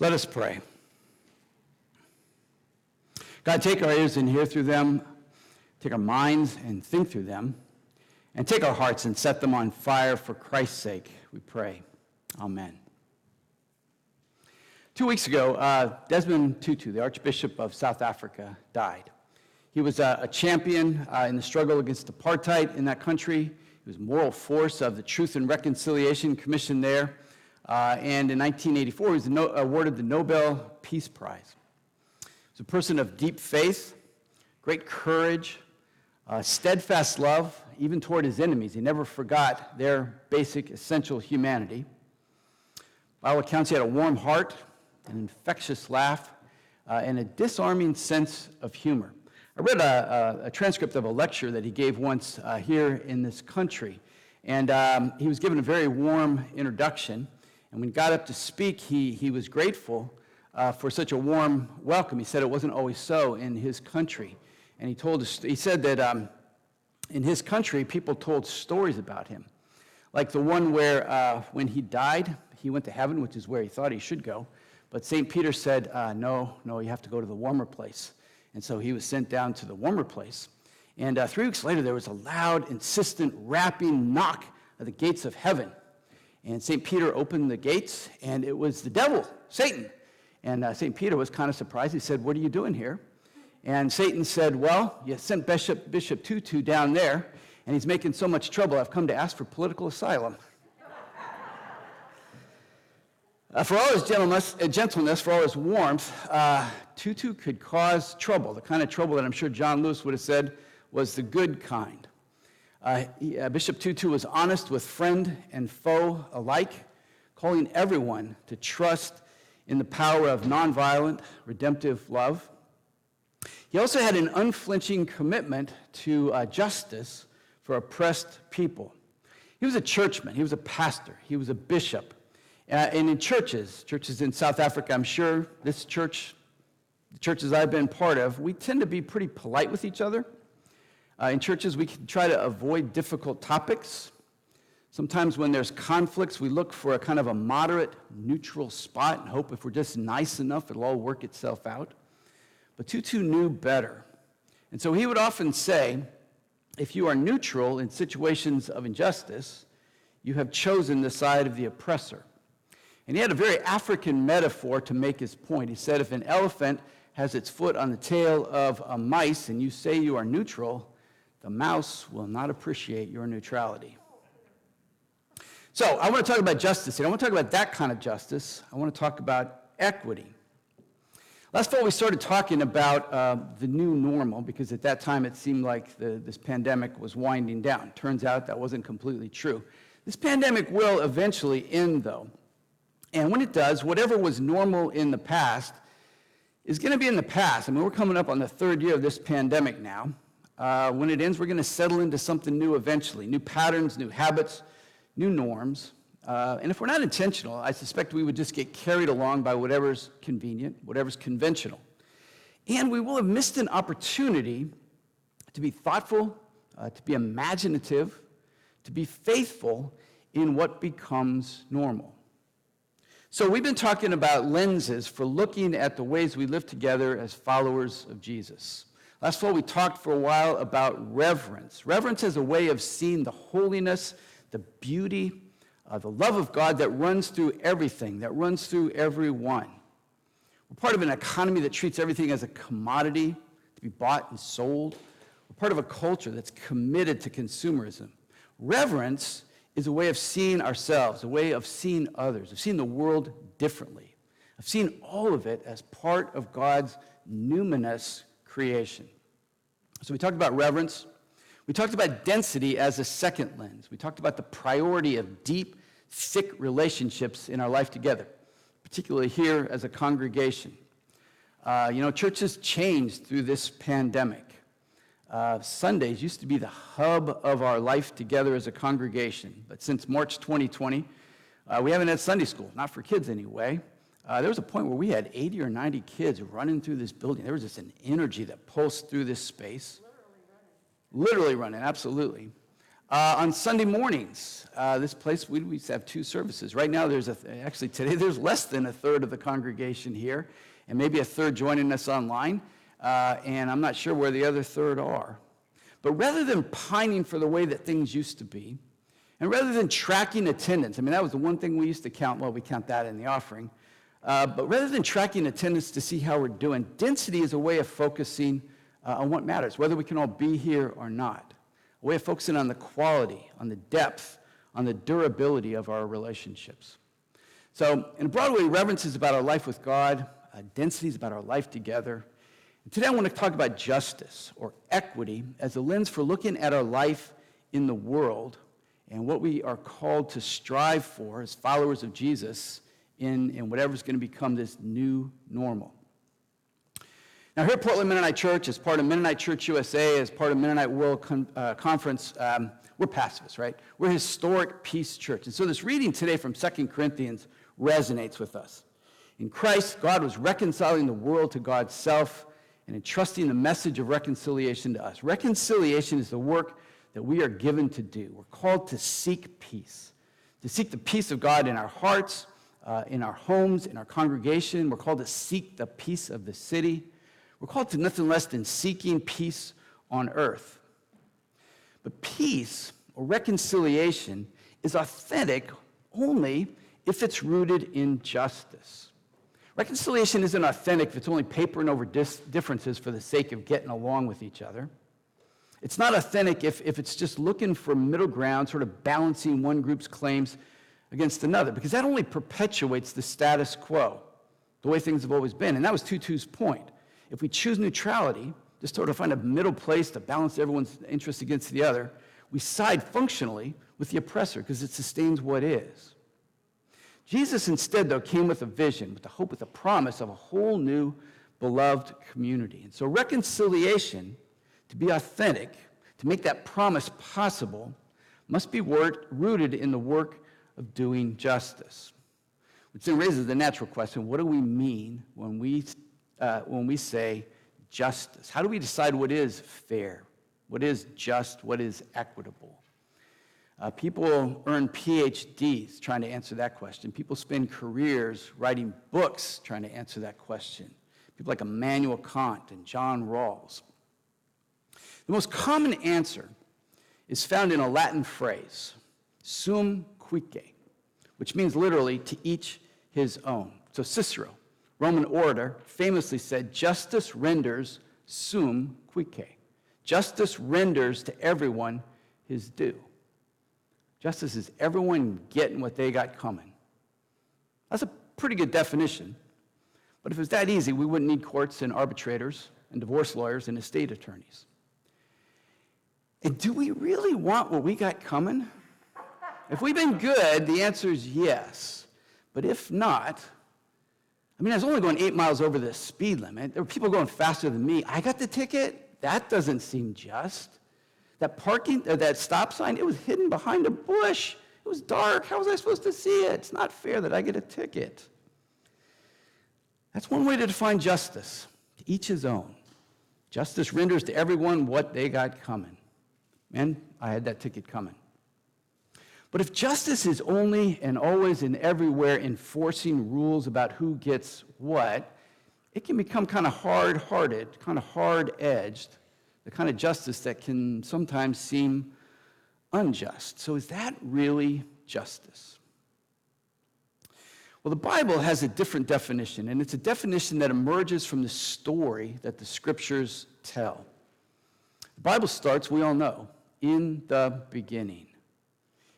Let us pray. God, take our ears and hear through them, take our minds and think through them, and take our hearts and set them on fire for Christ's sake, we pray. Amen. Two weeks ago, uh, Desmond Tutu, the Archbishop of South Africa, died. He was a, a champion uh, in the struggle against apartheid in that country. He was moral force of the Truth and Reconciliation Commission there. Uh, and in 1984, he was no, awarded the Nobel Peace Prize. He was a person of deep faith, great courage, uh, steadfast love, even toward his enemies. He never forgot their basic, essential humanity. By all accounts, he had a warm heart, an infectious laugh, uh, and a disarming sense of humor. I read a, a, a, transcript of a lecture that he gave once uh, here in this country, and um, he was given a very warm introduction. And when he got up to speak, he, he was grateful uh, for such a warm welcome. He said it wasn't always so in his country. And he, told he said that um, in his country, people told stories about him. Like the one where uh, when he died, he went to heaven, which is where he thought he should go. But St. Peter said, uh, No, no, you have to go to the warmer place. And so he was sent down to the warmer place. And uh, three weeks later, there was a loud, insistent, rapping knock at the gates of heaven. And St. Peter opened the gates, and it was the devil, Satan. And uh, St. Peter was kind of surprised. He said, What are you doing here? And Satan said, Well, you sent Bishop, Bishop Tutu down there, and he's making so much trouble, I've come to ask for political asylum. Uh, for all his gentleness, uh, gentleness, for all his warmth, uh, Tutu could cause trouble, the kind of trouble that I'm sure John Lewis would have said was the good kind. Uh, he, uh, Bishop Tutu was honest with friend and foe alike, calling everyone to trust in the power of nonviolent, redemptive love. He also had an unflinching commitment to uh, justice for oppressed people. He was a churchman, he was a pastor, he was a bishop. Uh, and in churches, churches in South Africa, I'm sure this church, the churches I've been part of, we tend to be pretty polite with each other. Uh, in churches, we try to avoid difficult topics. Sometimes when there's conflicts, we look for a kind of a moderate, neutral spot and hope if we're just nice enough, it'll all work itself out. But Tutu knew better. And so he would often say, if you are neutral in situations of injustice, you have chosen the side of the oppressor. And he had a very African metaphor to make his point. He said, if an elephant has its foot on the tail of a mice and you say you are neutral, the mouse will not appreciate your neutrality. So, I want to talk about justice. I want to talk about that kind of justice. I want to talk about equity. Last fall, we started talking about uh, the new normal because at that time it seemed like the, this pandemic was winding down. Turns out that wasn't completely true. This pandemic will eventually end, though. And when it does, whatever was normal in the past is going to be in the past. I mean, we're coming up on the third year of this pandemic now. Uh, when it ends, we're going to settle into something new eventually new patterns, new habits, new norms. Uh, and if we're not intentional, I suspect we would just get carried along by whatever's convenient, whatever's conventional. And we will have missed an opportunity to be thoughtful, uh, to be imaginative, to be faithful in what becomes normal. So, we've been talking about lenses for looking at the ways we live together as followers of Jesus. Last fall, we talked for a while about reverence. Reverence is a way of seeing the holiness, the beauty, uh, the love of God that runs through everything, that runs through everyone. We're part of an economy that treats everything as a commodity to be bought and sold. We're part of a culture that's committed to consumerism. Reverence is a way of seeing ourselves, a way of seeing others, of seeing the world differently, of seeing all of it as part of God's numinous creation. So we talked about reverence. We talked about density as a second lens. We talked about the priority of deep, thick relationships in our life together, particularly here as a congregation. Uh, you know, churches changed through this pandemic. Uh, Sundays used to be the hub of our life together as a congregation, but since March 2020, uh, we haven't had Sunday school, not for kids anyway. Uh, there was a point where we had 80 or 90 kids running through this building. There was just an energy that pulsed through this space. Literally running, Literally running absolutely. Uh, on Sunday mornings, uh, this place, we, we have two services. Right now, there's a, actually today, there's less than a third of the congregation here, and maybe a third joining us online. Uh, and I'm not sure where the other third are. But rather than pining for the way that things used to be, and rather than tracking attendance, I mean, that was the one thing we used to count, well, we count that in the offering. Uh, but rather than tracking attendance to see how we're doing, density is a way of focusing uh, on what matters, whether we can all be here or not a way of focusing on the quality, on the depth, on the durability of our relationships. So, in a broad way, reverence is about our life with God, uh, density is about our life together. And today, I want to talk about justice or equity as a lens for looking at our life in the world and what we are called to strive for as followers of Jesus in, in whatever's going to become this new normal. Now, here at Portland Mennonite Church, as part of Mennonite Church USA, as part of Mennonite World Con- uh, Conference, um, we're pacifists, right? We're historic peace church. And so this reading today from 2 Corinthians resonates with us. In Christ, God was reconciling the world to God's self and entrusting the message of reconciliation to us. Reconciliation is the work that we are given to do. We're called to seek peace, to seek the peace of God in our hearts, uh, in our homes, in our congregation. We're called to seek the peace of the city. We're called to nothing less than seeking peace on earth. But peace or reconciliation is authentic only if it's rooted in justice. Reconciliation isn't authentic if it's only papering over dis- differences for the sake of getting along with each other. It's not authentic if, if it's just looking for middle ground, sort of balancing one group's claims against another, because that only perpetuates the status quo, the way things have always been. And that was Tutu's point. If we choose neutrality, just sort of find a middle place to balance everyone's interests against the other, we side functionally with the oppressor because it sustains what is. Jesus instead, though, came with a vision, with the hope, with the promise of a whole new beloved community. And so reconciliation, to be authentic, to make that promise possible, must be rooted in the work of doing justice. Which then raises the natural question what do we mean when we uh, when we say justice? How do we decide what is fair, what is just, what is equitable? Uh, people earn PhDs trying to answer that question. People spend careers writing books trying to answer that question. People like Immanuel Kant and John Rawls. The most common answer is found in a Latin phrase, suum cuique, which means literally to each his own. So Cicero Roman orator, famously said, Justice renders suum cuique. Justice renders to everyone his due. Justice is everyone getting what they got coming. That's a pretty good definition. But if it was that easy, we wouldn't need courts and arbitrators and divorce lawyers and estate attorneys. And do we really want what we got coming? If we've been good, the answer is yes. But if not, I mean, I was only going eight miles over the speed limit. There were people going faster than me. I got the ticket. That doesn't seem just. That parking, uh, that stop sign, it was hidden behind a bush. It was dark. How was I supposed to see it? It's not fair that I get a ticket. That's one way to define justice. To each his own. Justice renders to everyone what they got coming. And I had that ticket coming. But if justice is only and always and everywhere enforcing rules about who gets what, it can become kind of hard hearted, kind of hard edged, the kind of justice that can sometimes seem unjust. So, is that really justice? Well, the Bible has a different definition, and it's a definition that emerges from the story that the scriptures tell. The Bible starts, we all know, in the beginning.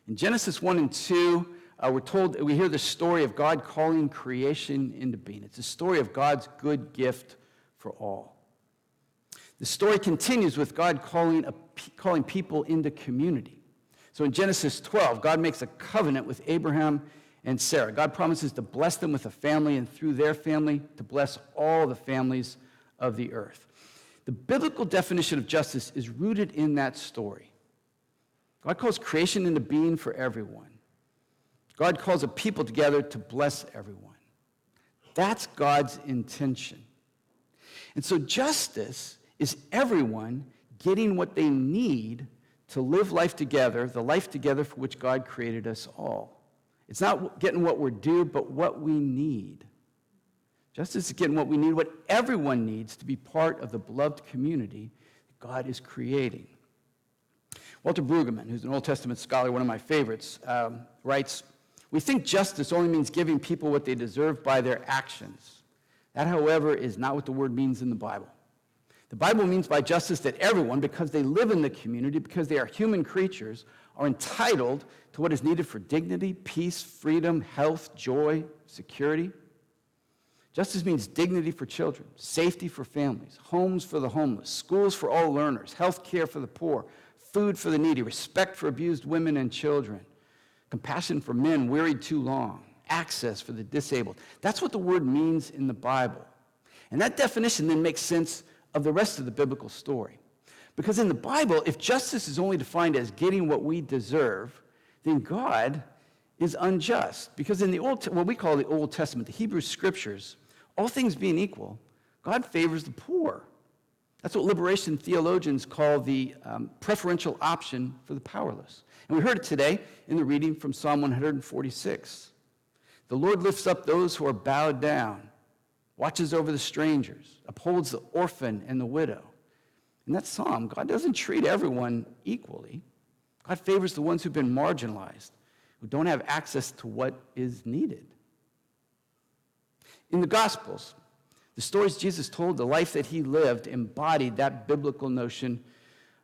In Genesis 1 and 2, uh, we're told, we hear the story of God calling creation into being. It's a story of God's good gift for all. The story continues with God calling, a, calling people into community. So in Genesis 12, God makes a covenant with Abraham and Sarah. God promises to bless them with a family and through their family to bless all the families of the earth. The biblical definition of justice is rooted in that story. God calls creation into being for everyone. God calls a people together to bless everyone. That's God's intention. And so justice is everyone getting what they need to live life together, the life together for which God created us all. It's not getting what we're due, but what we need. Justice is getting what we need, what everyone needs to be part of the beloved community that God is creating. Walter Brueggemann, who's an Old Testament scholar, one of my favorites, um, writes We think justice only means giving people what they deserve by their actions. That, however, is not what the word means in the Bible. The Bible means by justice that everyone, because they live in the community, because they are human creatures, are entitled to what is needed for dignity, peace, freedom, health, joy, security. Justice means dignity for children, safety for families, homes for the homeless, schools for all learners, health care for the poor, food for the needy, respect for abused women and children, compassion for men wearied too long, access for the disabled. That's what the word means in the Bible. And that definition then makes sense of the rest of the biblical story. Because in the Bible, if justice is only defined as getting what we deserve, then God is unjust. Because in the Old, what we call the Old Testament, the Hebrew Scriptures, all things being equal, God favors the poor. That's what liberation theologians call the um, preferential option for the powerless. And we heard it today in the reading from Psalm 146. The Lord lifts up those who are bowed down, watches over the strangers, upholds the orphan and the widow. In that psalm, God doesn't treat everyone equally. God favors the ones who've been marginalized, who don't have access to what is needed. In the Gospels, the stories Jesus told, the life that he lived, embodied that biblical notion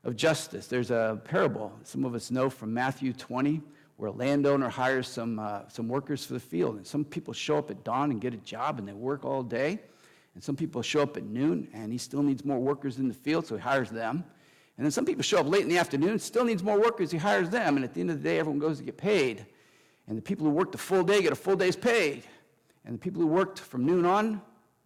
of justice. There's a parable some of us know from Matthew 20 where a landowner hires some, uh, some workers for the field. And some people show up at dawn and get a job and they work all day. And some people show up at noon and he still needs more workers in the field, so he hires them. And then some people show up late in the afternoon, still needs more workers, he hires them. And at the end of the day, everyone goes to get paid. And the people who worked the full day get a full day's pay. And the people who worked from noon on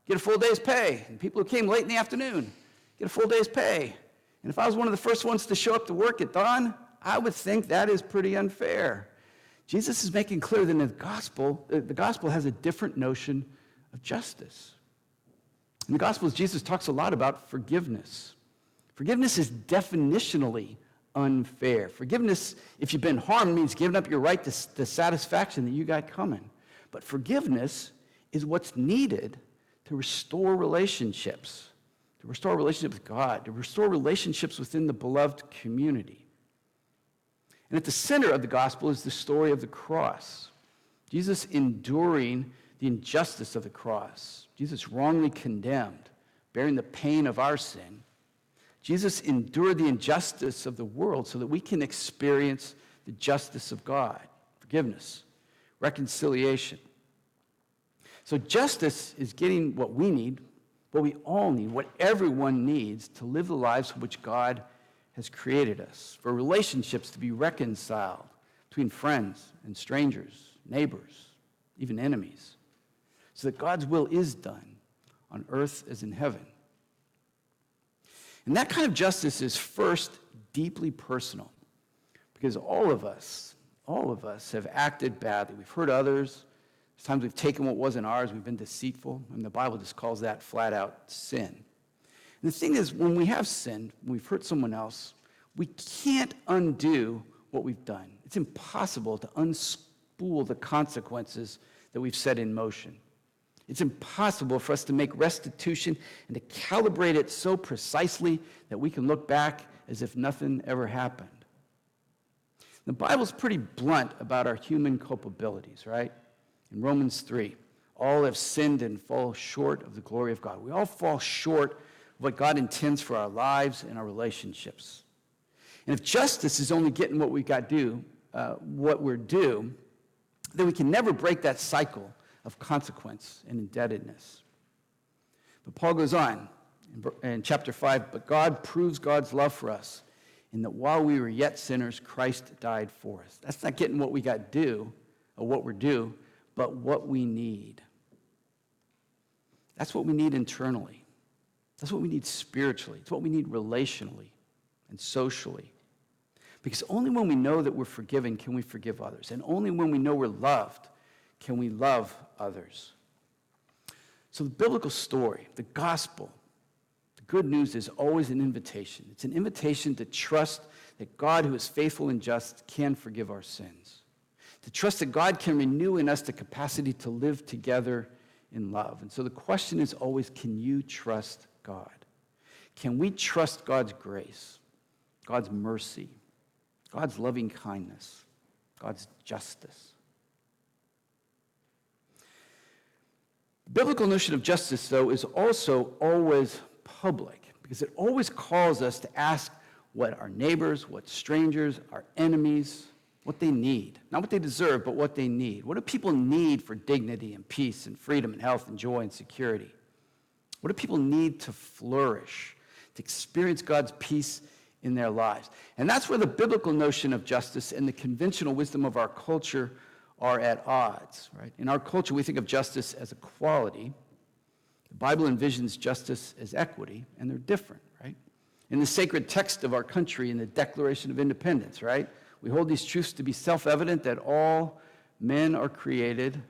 get a full day's pay. And people who came late in the afternoon get a full day's pay. And if I was one of the first ones to show up to work at dawn, I would think that is pretty unfair. Jesus is making clear that the gospel, uh, the gospel has a different notion of justice. In the Gospels, Jesus talks a lot about forgiveness. Forgiveness is definitionally unfair. Forgiveness, if you've been harmed, means giving up your right to the satisfaction that you got coming. But forgiveness is what's needed to restore relationships, to restore relationships with God, to restore relationships within the beloved community. And at the center of the gospel is the story of the cross. Jesus enduring the injustice of the cross. Jesus wrongly condemned, bearing the pain of our sin. Jesus endured the injustice of the world so that we can experience the justice of God, forgiveness, reconciliation. So, justice is getting what we need, what we all need, what everyone needs to live the lives for which God has created us, for relationships to be reconciled between friends and strangers, neighbors, even enemies, so that God's will is done on earth as in heaven. And that kind of justice is first deeply personal, because all of us, all of us have acted badly. We've hurt others. Times we've taken what wasn't ours. We've been deceitful. And the Bible just calls that flat out sin. And the thing is, when we have sinned, when we've hurt someone else, we can't undo what we've done. It's impossible to unspool the consequences that we've set in motion. It's impossible for us to make restitution and to calibrate it so precisely that we can look back as if nothing ever happened. The Bible's pretty blunt about our human culpabilities, right? In Romans 3, all have sinned and fall short of the glory of God. We all fall short of what God intends for our lives and our relationships. And if justice is only getting what we got due, uh, what we're due, then we can never break that cycle of consequence and indebtedness. But Paul goes on in, in chapter 5 But God proves God's love for us in that while we were yet sinners, Christ died for us. That's not getting what we got due or what we're due, but what we need. That's what we need internally. That's what we need spiritually. It's what we need relationally and socially. Because only when we know that we're forgiven can we forgive others. And only when we know we're loved can we love others. So, the biblical story, the gospel, the good news is always an invitation. It's an invitation to trust that God, who is faithful and just, can forgive our sins. To trust that God can renew in us the capacity to live together in love. And so the question is always can you trust God? Can we trust God's grace, God's mercy, God's loving kindness, God's justice? The biblical notion of justice, though, is also always public because it always calls us to ask what our neighbors, what strangers, our enemies, what they need. Not what they deserve, but what they need. What do people need for dignity and peace and freedom and health and joy and security? What do people need to flourish, to experience God's peace in their lives? And that's where the biblical notion of justice and the conventional wisdom of our culture are at odds, right? In our culture, we think of justice as equality. The Bible envisions justice as equity, and they're different, right? In the sacred text of our country, in the Declaration of Independence, right? We hold these truths to be self evident that all men are created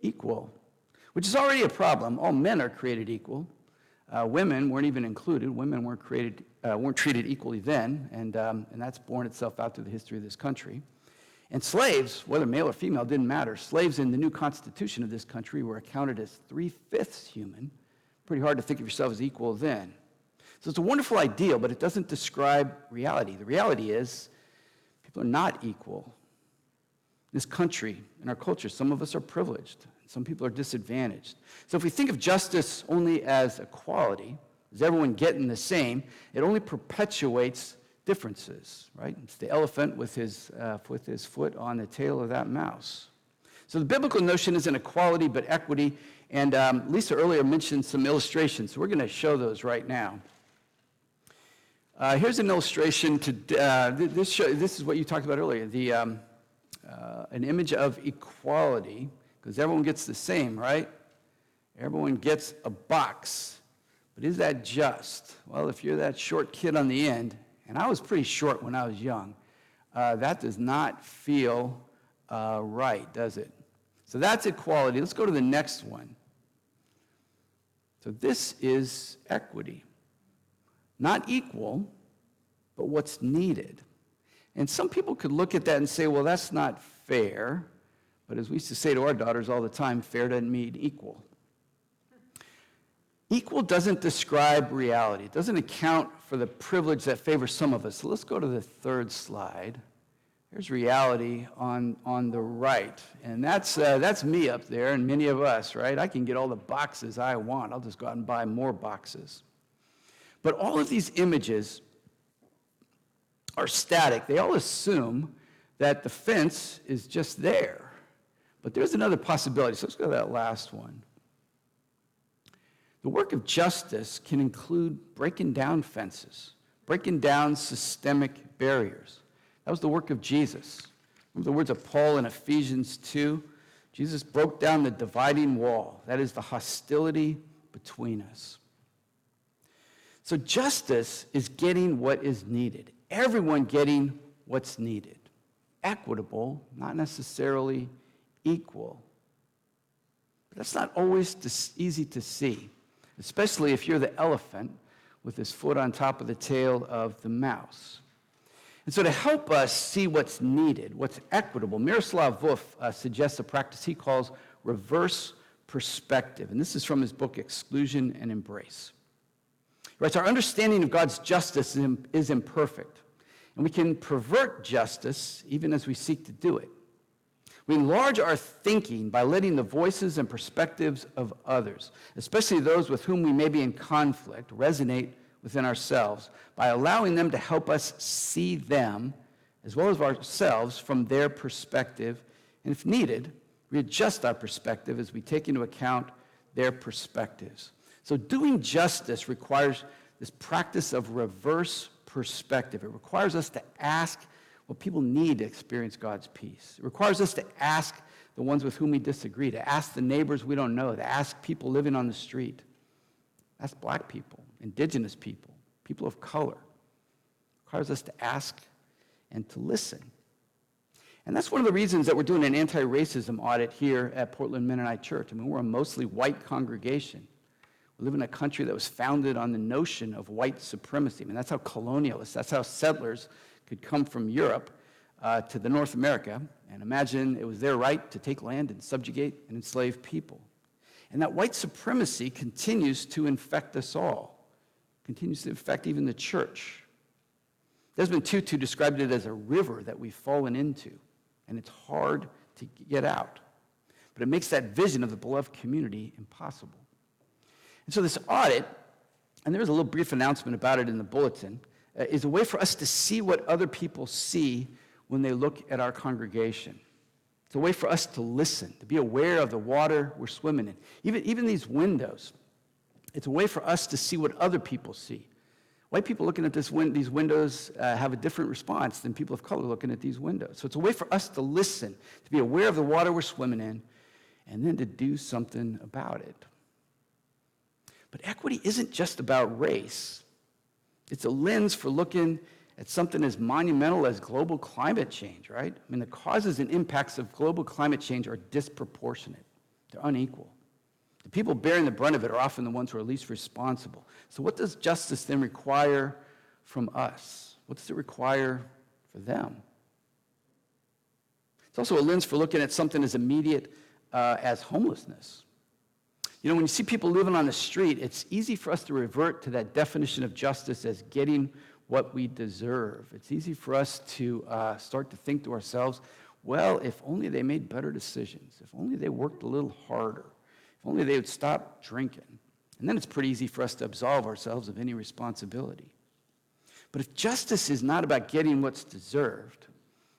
equal, which is already a problem. All men are created equal. Uh, women weren't even included. Women weren't, created, uh, weren't treated equally then, and, um, and that's borne itself out through the history of this country. And slaves, whether male or female, didn't matter. Slaves in the new constitution of this country were accounted as three fifths human. Pretty hard to think of yourself as equal then. So it's a wonderful ideal, but it doesn't describe reality. The reality is Are not equal. In this country, in our culture, some of us are privileged, some people are disadvantaged. So if we think of justice only as equality, is everyone getting the same, it only perpetuates differences, right? It's the elephant with his, uh, with his foot on the tail of that mouse. So the biblical notion isn't equality, but equity. And um, Lisa earlier mentioned some illustrations, so we're going to show those right now. Uh, here's an illustration to, uh, this, show, this is what you talked about earlier, the, um, uh, an image of equality, because everyone gets the same, right? Everyone gets a box. But is that just? Well, if you're that short kid on the end, and I was pretty short when I was young, uh, that does not feel uh, right, does it? So that's equality. Let's go to the next one. So this is equity. Not equal, but what's needed. And some people could look at that and say, well, that's not fair. But as we used to say to our daughters all the time, fair doesn't mean equal. Equal doesn't describe reality, it doesn't account for the privilege that favors some of us. So let's go to the third slide. Here's reality on, on the right. And that's, uh, that's me up there and many of us, right? I can get all the boxes I want. I'll just go out and buy more boxes. But all of these images are static. They all assume that the fence is just there. But there's another possibility. So let's go to that last one. The work of justice can include breaking down fences, breaking down systemic barriers. That was the work of Jesus. Remember the words of Paul in Ephesians 2? Jesus broke down the dividing wall, that is, the hostility between us. So justice is getting what is needed, everyone getting what's needed. Equitable, not necessarily equal. But that's not always easy to see, especially if you're the elephant with his foot on top of the tail of the mouse. And so, to help us see what's needed, what's equitable, Miroslav Volf uh, suggests a practice he calls reverse perspective. And this is from his book, Exclusion and Embrace. Right? So our understanding of God's justice is imperfect. And we can pervert justice even as we seek to do it. We enlarge our thinking by letting the voices and perspectives of others, especially those with whom we may be in conflict, resonate within ourselves by allowing them to help us see them as well as ourselves from their perspective. And if needed, readjust our perspective as we take into account their perspectives. So, doing justice requires this practice of reverse perspective. It requires us to ask what people need to experience God's peace. It requires us to ask the ones with whom we disagree, to ask the neighbors we don't know, to ask people living on the street, ask black people, indigenous people, people of color. It requires us to ask and to listen. And that's one of the reasons that we're doing an anti racism audit here at Portland Mennonite Church. I mean, we're a mostly white congregation. Live in a country that was founded on the notion of white supremacy. I mean, that's how colonialists, that's how settlers could come from Europe uh, to the North America and imagine it was their right to take land and subjugate and enslave people. And that white supremacy continues to infect us all, continues to infect even the church. Desmond Tutu described it as a river that we've fallen into, and it's hard to get out. But it makes that vision of the beloved community impossible. And so, this audit, and there was a little brief announcement about it in the bulletin, uh, is a way for us to see what other people see when they look at our congregation. It's a way for us to listen, to be aware of the water we're swimming in. Even, even these windows, it's a way for us to see what other people see. White people looking at win- these windows uh, have a different response than people of color looking at these windows. So it's a way for us to listen, to be aware of the water we're swimming in, and then to do something about it. But equity isn't just about race, it's a lens for looking at something as monumental as global climate change, right? I mean, the causes and impacts of global climate change are disproportionate, they're unequal. The people bearing the brunt of it are often the ones who are least responsible. So, what does justice then require from us? What does it require for them? It's also a lens for looking at something as immediate uh, as homelessness. You know, when you see people living on the street, it's easy for us to revert to that definition of justice as getting what we deserve. It's easy for us to uh, start to think to ourselves, well, if only they made better decisions, if only they worked a little harder, if only they would stop drinking. And then it's pretty easy for us to absolve ourselves of any responsibility. But if justice is not about getting what's deserved,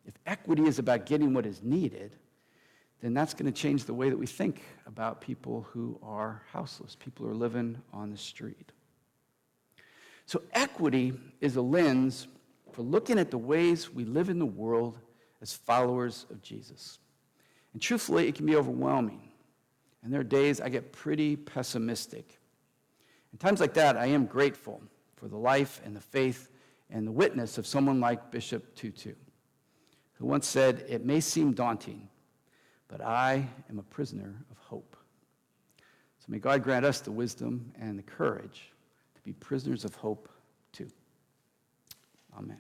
if equity is about getting what is needed, then that's going to change the way that we think about people who are houseless, people who are living on the street. So, equity is a lens for looking at the ways we live in the world as followers of Jesus. And truthfully, it can be overwhelming. And there are days I get pretty pessimistic. In times like that, I am grateful for the life and the faith and the witness of someone like Bishop Tutu, who once said, It may seem daunting, but I am a prisoner of hope. So may God grant us the wisdom and the courage to be prisoners of hope too. Amen.